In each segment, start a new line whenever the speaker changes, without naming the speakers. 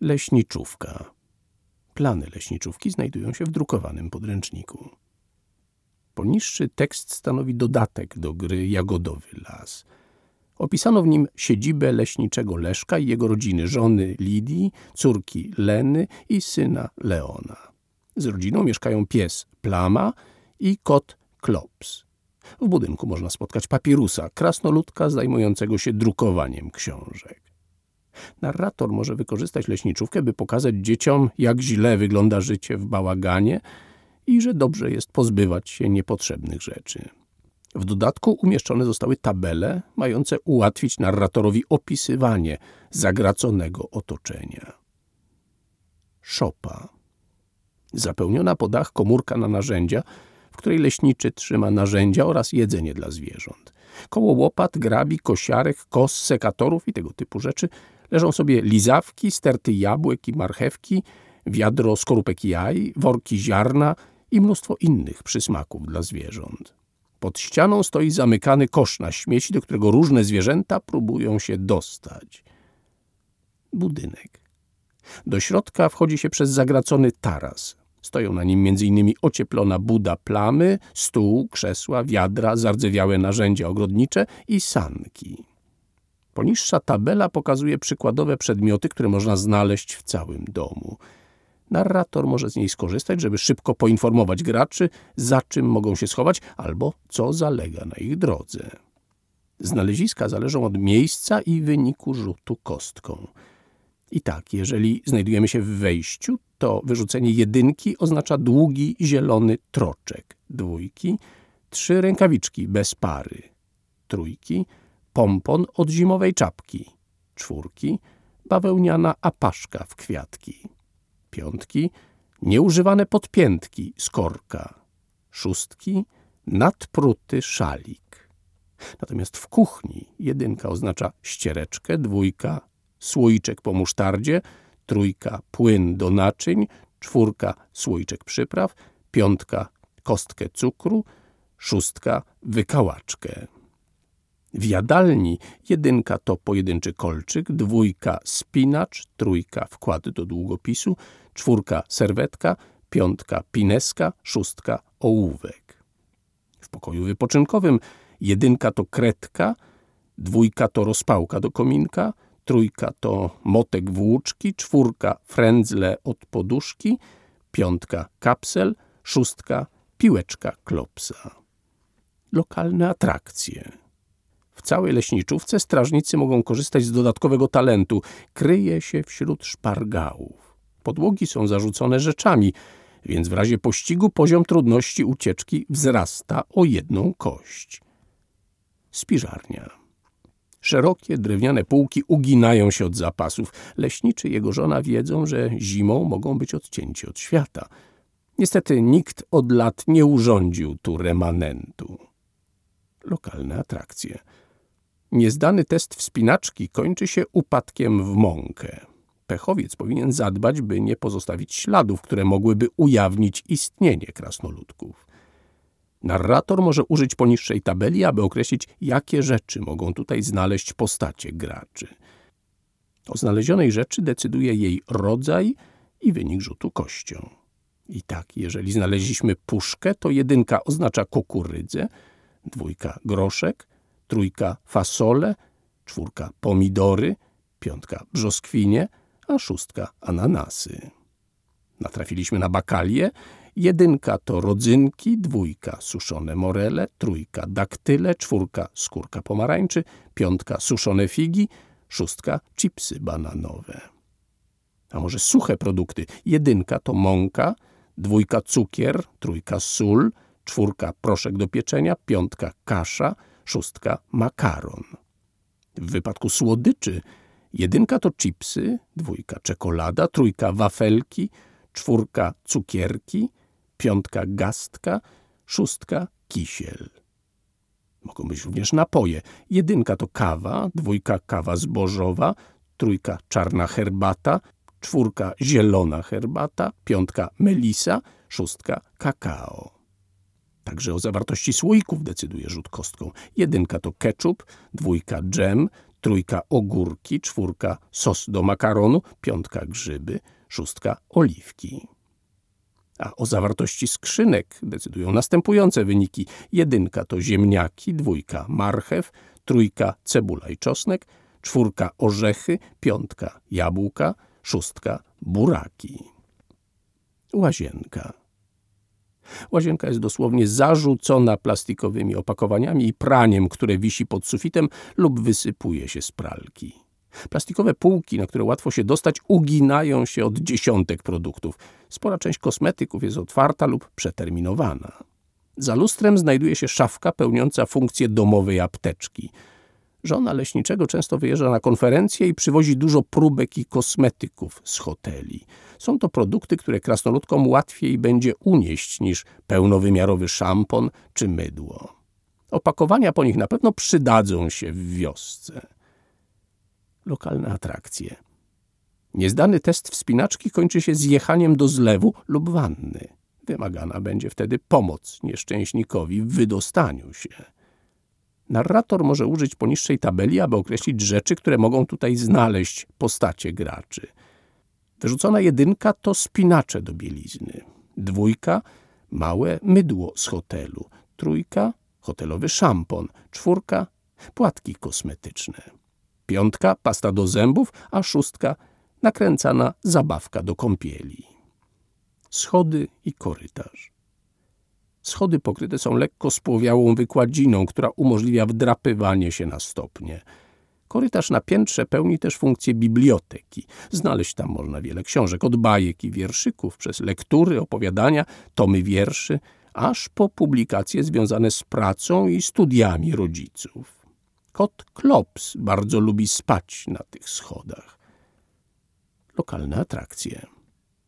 Leśniczówka. Plany leśniczówki znajdują się w drukowanym podręczniku. Poniższy tekst stanowi dodatek do gry Jagodowy Las. Opisano w nim siedzibę leśniczego Leszka i jego rodziny, żony Lidii, córki Leny i syna Leona. Z rodziną mieszkają pies Plama i kot Klops. W budynku można spotkać papirusa, krasnoludka zajmującego się drukowaniem książek. Narrator może wykorzystać leśniczówkę, by pokazać dzieciom, jak źle wygląda życie w bałaganie i że dobrze jest pozbywać się niepotrzebnych rzeczy. W dodatku umieszczone zostały tabele mające ułatwić narratorowi opisywanie zagraconego otoczenia. Szopa. Zapełniona po dach komórka na narzędzia, w której leśniczy trzyma narzędzia oraz jedzenie dla zwierząt. Koło łopat, grabi, kosiarek, kos, sekatorów i tego typu rzeczy leżą sobie lizawki, sterty jabłek i marchewki, wiadro skorupek jaj, worki ziarna i mnóstwo innych przysmaków dla zwierząt. Pod ścianą stoi zamykany kosz na śmieci, do którego różne zwierzęta próbują się dostać. Budynek. Do środka wchodzi się przez zagracony taras. Stoją na nim m.in. ocieplona buda plamy, stół, krzesła, wiadra, zardzewiałe narzędzia ogrodnicze i sanki. Poniższa tabela pokazuje przykładowe przedmioty, które można znaleźć w całym domu. Narrator może z niej skorzystać, żeby szybko poinformować graczy, za czym mogą się schować albo co zalega na ich drodze. Znaleziska zależą od miejsca i wyniku rzutu kostką. I tak, jeżeli znajdujemy się w wejściu, to wyrzucenie jedynki oznacza długi zielony troczek, dwójki, trzy rękawiczki bez pary, trójki, pompon od zimowej czapki, czwórki, bawełniana apaszka w kwiatki piątki, nieużywane podpiętki z korka, szóstki, nadpruty szalik. Natomiast w kuchni jedynka oznacza ściereczkę, dwójka słoiczek po musztardzie, trójka płyn do naczyń, czwórka słoiczek przypraw, piątka kostkę cukru, szóstka wykałaczkę. W jadalni jedynka to pojedynczy kolczyk, dwójka spinacz, trójka wkład do długopisu, czwórka serwetka, piątka pineska, szóstka ołówek. W pokoju wypoczynkowym jedynka to kredka, dwójka to rozpałka do kominka, trójka to motek włóczki, czwórka frędzle od poduszki, piątka kapsel, szóstka piłeczka klopsa. Lokalne atrakcje. Całej leśniczówce strażnicy mogą korzystać z dodatkowego talentu. Kryje się wśród szpargałów. Podłogi są zarzucone rzeczami, więc w razie pościgu poziom trudności ucieczki wzrasta o jedną kość. Spiżarnia. Szerokie drewniane półki uginają się od zapasów. Leśniczy i jego żona wiedzą, że zimą mogą być odcięci od świata. Niestety nikt od lat nie urządził tu remanentu. Lokalne atrakcje. Niezdany test wspinaczki kończy się upadkiem w mąkę. Pechowiec powinien zadbać, by nie pozostawić śladów, które mogłyby ujawnić istnienie krasnoludków. Narrator może użyć poniższej tabeli, aby określić, jakie rzeczy mogą tutaj znaleźć postacie graczy. O znalezionej rzeczy decyduje jej rodzaj i wynik rzutu kością. I tak, jeżeli znaleźliśmy puszkę, to jedynka oznacza kukurydzę, dwójka groszek, trójka fasole, czwórka pomidory, piątka brzoskwinie, a szóstka ananasy. Natrafiliśmy na bakalię. Jedynka to rodzynki, dwójka suszone morele, trójka daktyle, czwórka skórka pomarańczy, piątka suszone figi, szóstka chipsy bananowe. A może suche produkty? Jedynka to mąka, dwójka cukier, trójka sól, czwórka proszek do pieczenia, piątka kasza, szóstka makaron. W wypadku słodyczy jedynka to chipsy, dwójka czekolada, trójka wafelki, czwórka cukierki, piątka gastka, szóstka kisiel. Mogą być również napoje. Jedynka to kawa, dwójka kawa zbożowa, trójka czarna herbata, czwórka zielona herbata, piątka melisa, szóstka kakao. Także o zawartości słoików decyduje rzut kostką. Jedynka to ketchup, dwójka dżem, trójka ogórki, czwórka sos do makaronu, piątka grzyby, szóstka oliwki. A o zawartości skrzynek decydują następujące wyniki. Jedynka to ziemniaki, dwójka marchew, trójka cebula i czosnek, czwórka orzechy, piątka jabłka, szóstka buraki. Łazienka. Łazienka jest dosłownie zarzucona plastikowymi opakowaniami i praniem, które wisi pod sufitem lub wysypuje się z pralki. Plastikowe półki, na które łatwo się dostać, uginają się od dziesiątek produktów. Spora część kosmetyków jest otwarta lub przeterminowana. Za lustrem znajduje się szafka pełniąca funkcję domowej apteczki – Żona leśniczego często wyjeżdża na konferencje i przywozi dużo próbek i kosmetyków z hoteli. Są to produkty, które krasnoludkom łatwiej będzie unieść niż pełnowymiarowy szampon czy mydło. Opakowania po nich na pewno przydadzą się w wiosce. Lokalne atrakcje. Niezdany test wspinaczki kończy się zjechaniem do zlewu lub wanny. Wymagana będzie wtedy pomoc nieszczęśnikowi w wydostaniu się. Narrator może użyć poniższej tabeli, aby określić rzeczy, które mogą tutaj znaleźć postacie graczy. Wyrzucona jedynka to spinacze do bielizny. Dwójka małe mydło z hotelu. Trójka hotelowy szampon. Czwórka płatki kosmetyczne. Piątka pasta do zębów, a szóstka nakręcana zabawka do kąpieli. Schody i korytarz. Schody pokryte są lekko spłowiałą wykładziną, która umożliwia wdrapywanie się na stopnie. Korytarz na piętrze pełni też funkcję biblioteki. Znaleźć tam można wiele książek, od bajek i wierszyków, przez lektury, opowiadania, tomy wierszy, aż po publikacje związane z pracą i studiami rodziców. Kot Klops bardzo lubi spać na tych schodach. Lokalne atrakcje.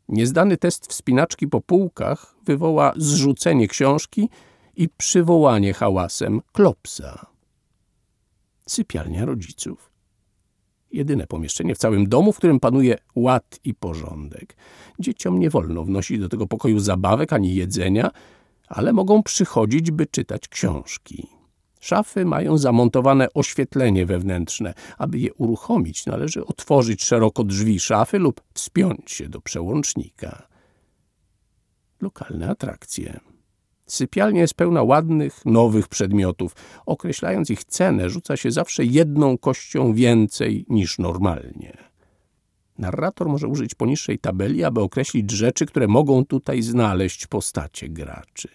Niezdany test wspinaczki po półkach wywoła zrzucenie książki i przywołanie hałasem klopsa. Sypialnia rodziców. Jedyne pomieszczenie w całym domu, w którym panuje ład i porządek. Dzieciom nie wolno wnosić do tego pokoju zabawek ani jedzenia, ale mogą przychodzić, by czytać książki. Szafy mają zamontowane oświetlenie wewnętrzne. Aby je uruchomić, należy otworzyć szeroko drzwi szafy lub wspiąć się do przełącznika. Lokalne atrakcje. Sypialnia jest pełna ładnych, nowych przedmiotów. Określając ich cenę, rzuca się zawsze jedną kością więcej niż normalnie. Narrator może użyć poniższej tabeli, aby określić rzeczy, które mogą tutaj znaleźć postacie graczy.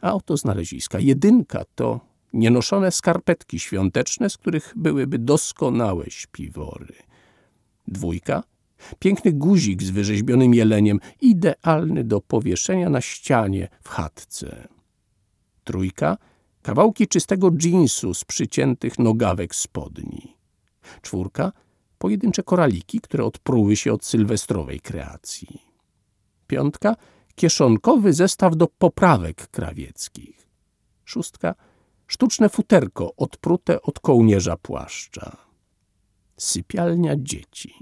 A oto znaleziska. Jedynka to nienoszone skarpetki świąteczne, z których byłyby doskonałe śpiwory. Dwójka piękny guzik z wyrzeźbionym jeleniem, idealny do powieszenia na ścianie w chatce. Trójka kawałki czystego dżinsu z przyciętych nogawek spodni. Czwórka pojedyncze koraliki, które odpruły się od sylwestrowej kreacji. Piątka kieszonkowy zestaw do poprawek krawieckich. Szóstka sztuczne futerko odprute od kołnierza płaszcza. Sypialnia dzieci.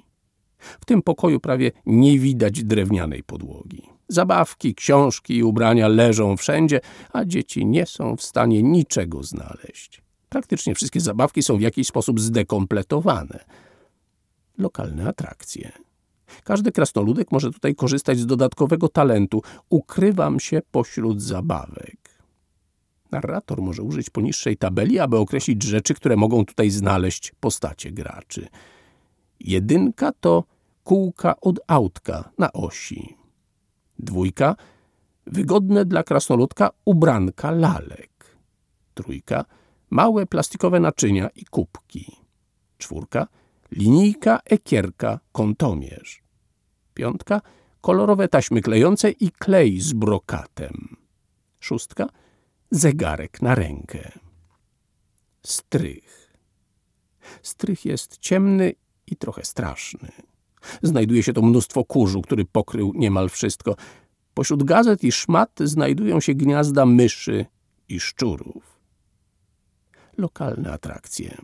W tym pokoju prawie nie widać drewnianej podłogi. Zabawki, książki i ubrania leżą wszędzie, a dzieci nie są w stanie niczego znaleźć. Praktycznie wszystkie zabawki są w jakiś sposób zdekompletowane. Lokalne atrakcje. Każdy krasnoludek może tutaj korzystać z dodatkowego talentu. Ukrywam się pośród zabawek. Narrator może użyć poniższej tabeli, aby określić rzeczy, które mogą tutaj znaleźć postacie graczy. Jedynka to kółka od autka na osi. Dwójka wygodne dla krasnoludka ubranka lalek. Trójka małe plastikowe naczynia i kubki. Czwórka linijka, ekierka, kątomierz. Piątka kolorowe taśmy klejące i klej z brokatem. Szóstka zegarek na rękę. Strych. Strych jest ciemny i trochę straszny. Znajduje się tu mnóstwo kurzu, który pokrył niemal wszystko. Pośród gazet i szmat znajdują się gniazda myszy i szczurów. Lokalne atrakcje.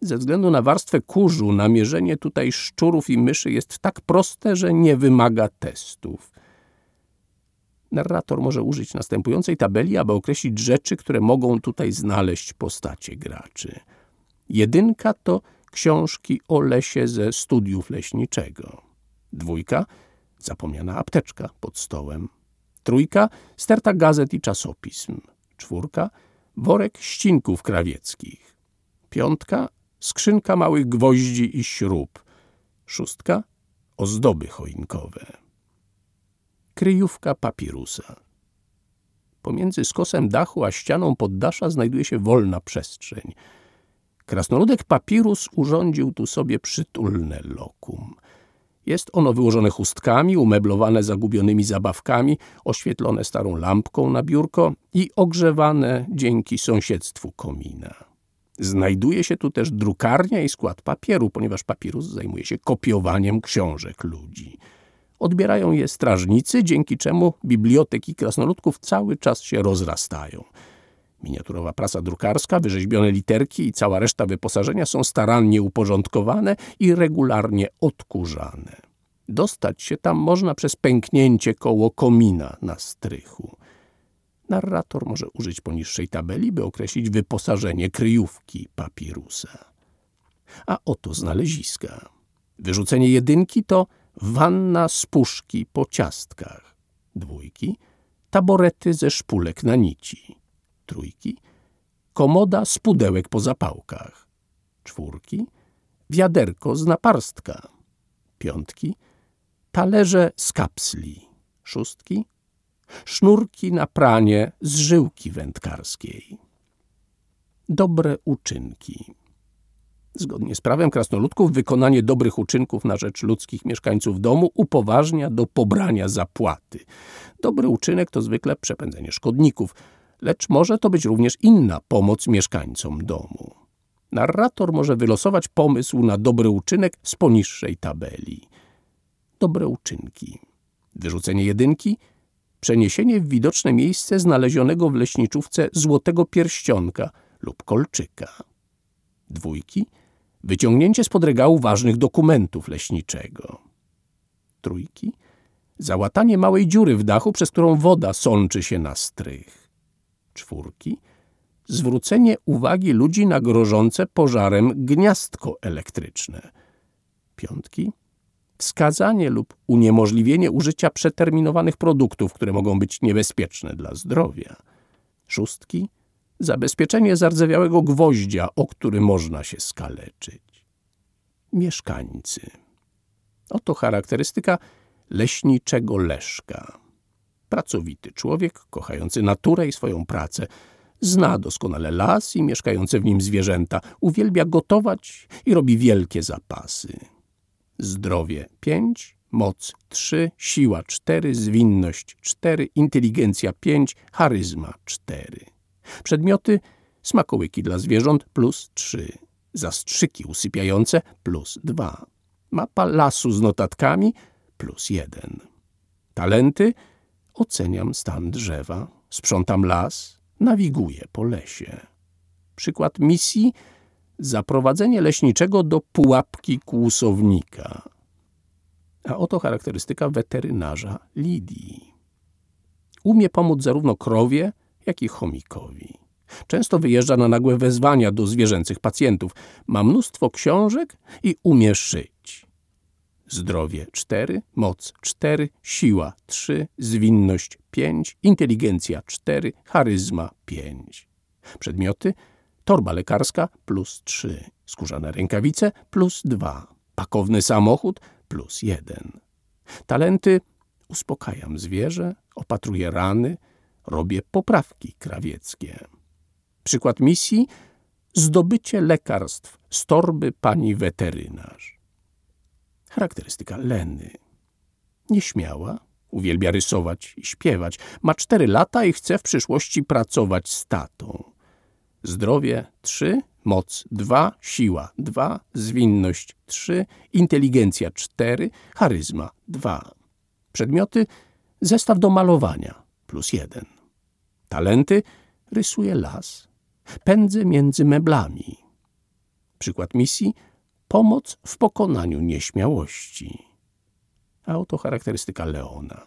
Ze względu na warstwę kurzu, namierzenie tutaj szczurów i myszy jest tak proste, że nie wymaga testów. Narrator może użyć następującej tabeli, aby określić rzeczy, które mogą tutaj znaleźć postacie graczy. Jedynka to książki o lesie ze studiów leśniczego. Dwójka zapomniana apteczka pod stołem. Trójka sterta gazet i czasopism. Czwórka worek ścinków krawieckich. Piątka skrzynka małych gwoździ i śrub. Szóstka ozdoby choinkowe. Kryjówka papirusa. Pomiędzy skosem dachu a ścianą poddasza znajduje się wolna przestrzeń. Krasnoludek papirus urządził tu sobie przytulne lokum. Jest ono wyłożone chustkami, umeblowane zagubionymi zabawkami, oświetlone starą lampką na biurko i ogrzewane dzięki sąsiedztwu komina. Znajduje się tu też drukarnia i skład papieru, ponieważ papirus zajmuje się kopiowaniem książek ludzi. Odbierają je strażnicy, dzięki czemu biblioteki krasnoludków cały czas się rozrastają. Miniaturowa prasa drukarska, wyrzeźbione literki i cała reszta wyposażenia są starannie uporządkowane i regularnie odkurzane. Dostać się tam można przez pęknięcie koło komina na strychu. Narrator może użyć poniższej tabeli, by określić wyposażenie kryjówki papirusa. A oto znaleziska. Wyrzucenie jedynki to wanna z puszki po ciastkach. Dwójki taborety ze szpulek na nici. Trójki komoda z pudełek po zapałkach. Czwórki wiaderko z naparstka. Piątki talerze z kapsli. Szóstki sznurki na pranie z żyłki wędkarskiej. Dobre uczynki. Zgodnie z prawem krasnoludków, wykonanie dobrych uczynków na rzecz ludzkich mieszkańców domu upoważnia do pobrania zapłaty. Dobry uczynek to zwykle przepędzenie szkodników, lecz może to być również inna pomoc mieszkańcom domu. Narrator może wylosować pomysł na dobry uczynek z poniższej tabeli. Dobre uczynki. Wyrzucenie jedynki, przeniesienie w widoczne miejsce znalezionego w leśniczówce złotego pierścionka lub kolczyka. Dwójki – wyciągnięcie spod regału ważnych dokumentów leśniczego. Trójki, załatanie małej dziury w dachu, przez którą woda sączy się na strych. Czwórki, zwrócenie uwagi ludzi na grożące pożarem gniazdko elektryczne. Piątki, wskazanie lub uniemożliwienie użycia przeterminowanych produktów, które mogą być niebezpieczne dla zdrowia. Szóstki, zabezpieczenie zardzewiałego gwoździa, o który można się skaleczyć. Mieszkańcy. Oto charakterystyka leśniczego Leszka. Pracowity człowiek, kochający naturę i swoją pracę. Zna doskonale las i mieszkające w nim zwierzęta. Uwielbia gotować i robi wielkie zapasy. Zdrowie pięć, moc trzy, siła cztery, zwinność cztery, inteligencja pięć, charyzma cztery. Przedmioty smakołyki dla zwierząt plus 3, zastrzyki usypiające plus 2, mapa lasu z notatkami plus 1. Talenty oceniam stan drzewa, sprzątam las, nawiguję po lesie. Przykład misji zaprowadzenie leśniczego do pułapki kłusownika. A oto charakterystyka weterynarza Lidii. Umie pomóc zarówno krowie, jak i chomikowi. Często wyjeżdża na nagłe wezwania do zwierzęcych pacjentów. Ma mnóstwo książek i umie szyć. Zdrowie 4, moc 4, siła 3, zwinność 5, inteligencja 4, charyzma 5. Przedmioty torba lekarska plus 3, skórzane rękawice plus 2, pakowny samochód plus 1. Talenty uspokajam zwierzę, opatruję rany, robię poprawki krawieckie. Przykład misji zdobycie lekarstw z torby pani weterynarz. Charakterystyka Leny. Nieśmiała, uwielbia rysować i śpiewać. Ma cztery lata i chce w przyszłości pracować z tatą. Zdrowie trzy, moc dwa, siła dwa, zwinność trzy, inteligencja cztery, charyzma dwa. Przedmioty zestaw do malowania plus jeden. Talenty rysuje las. Pędzę między meblami. Przykład misji pomoc w pokonaniu nieśmiałości. A oto charakterystyka Leona.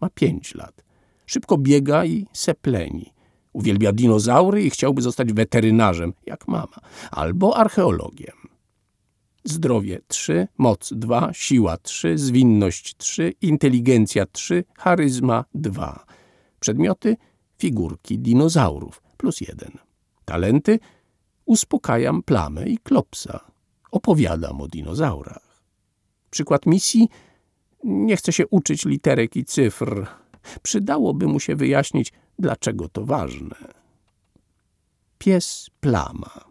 Ma pięć lat. Szybko biega i sepleni. Uwielbia dinozaury i chciałby zostać weterynarzem, jak mama, albo archeologiem. Zdrowie 3, moc 2, siła 3, zwinność 3, inteligencja 3, charyzma 2. Przedmioty figurki dinozaurów plus 1. Talenty uspokajam plamę i klopsa. Opowiadam o dinozaurach. Przykład misji nie chce się uczyć literek i cyfr. Przydałoby mu się wyjaśnić, dlaczego to ważne. Pies plama.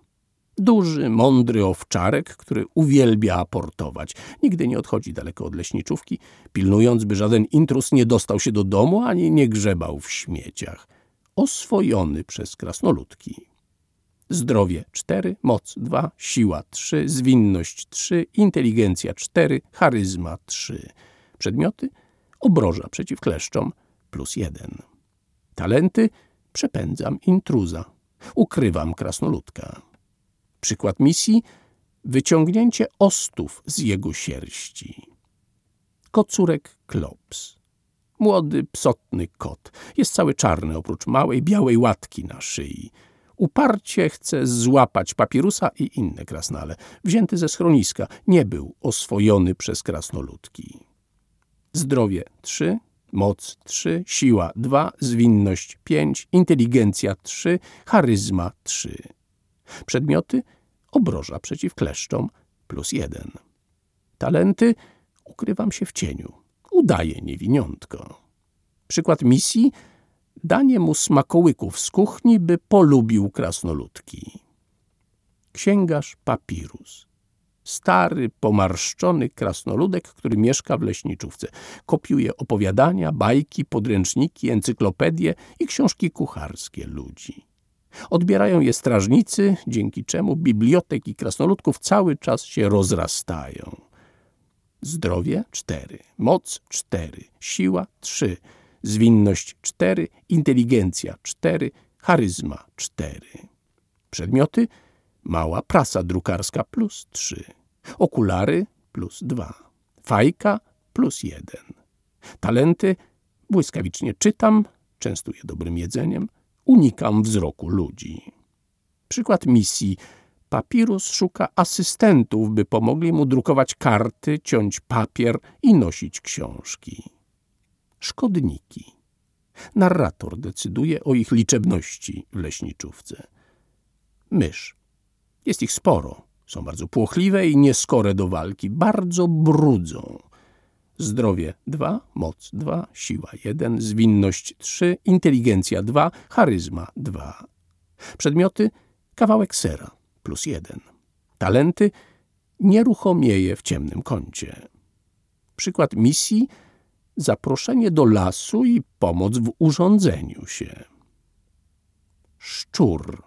Duży, mądry owczarek, który uwielbia aportować. Nigdy nie odchodzi daleko od leśniczówki, pilnując, by żaden intrus nie dostał się do domu ani nie grzebał w śmieciach. Oswojony przez krasnoludki. Zdrowie 4, moc 2, siła 3, zwinność 3, inteligencja 4, charyzma 3. Przedmioty obroża przeciw kleszczom plus 1. Talenty przepędzam intruza, ukrywam krasnoludka. Przykład misji wyciągnięcie ostów z jego sierści. Kocurek Klops. Młody, psotny kot. Jest cały czarny, oprócz małej, białej łatki na szyi. Uparcie chce złapać papirusa i inne krasnale. Wzięty ze schroniska, nie był oswojony przez krasnoludki. Zdrowie 3, moc 3, siła 2, zwinność 5, inteligencja 3, charyzma 3. Przedmioty obroża przeciw kleszczom plus 1. Talenty ukrywam się w cieniu, udaję niewiniątko. Przykład misji danie mu smakołyków z kuchni, by polubił krasnoludki. Księgarz Papirus. Stary, pomarszczony krasnoludek, który mieszka w leśniczówce. Kopiuje opowiadania, bajki, podręczniki, encyklopedie i książki kucharskie ludzi. Odbierają je strażnicy, dzięki czemu biblioteki krasnoludków cały czas się rozrastają. Zdrowie 4, moc 4, siła 3, zwinność 4, inteligencja 4, charyzma 4. Przedmioty mała prasa drukarska plus 3, okulary plus 2, fajka plus 1. Talenty błyskawicznie czytam, częstuję dobrym jedzeniem, unikam wzroku ludzi. Przykład misji. Papirus szuka asystentów, by pomogli mu drukować karty, ciąć papier i nosić książki. Szkodniki. Narrator decyduje o ich liczebności w leśniczówce. Mysz. Jest ich sporo. Są bardzo płochliwe i nieskore do walki. Bardzo brudzą. Zdrowie 2, moc 2, siła 1, zwinność 3, inteligencja 2, charyzma 2. Przedmioty kawałek sera plus 1. Talenty nieruchomieje w ciemnym kącie. Przykład misji zaproszenie do lasu i pomoc w urządzeniu się. Szczur.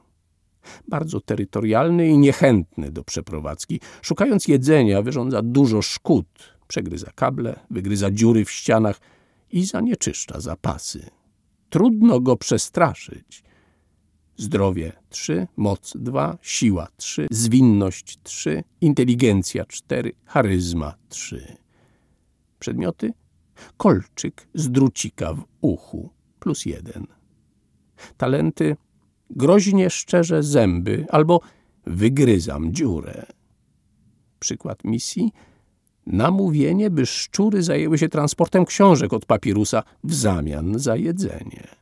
Bardzo terytorialny i niechętny do przeprowadzki. Szukając jedzenia wyrządza dużo szkód, przegryza kable, wygryza dziury w ścianach i zanieczyszcza zapasy. Trudno go przestraszyć. Zdrowie 3, moc 2, siła 3, zwinność 3, inteligencja 4, charyzma 3. Przedmioty kolczyk z drucika w uchu plus 1. Talenty groźnie szczerze zęby albo wygryzam dziurę. Przykład misji namówienie, by szczury zajęły się transportem książek od papirusa w zamian za jedzenie.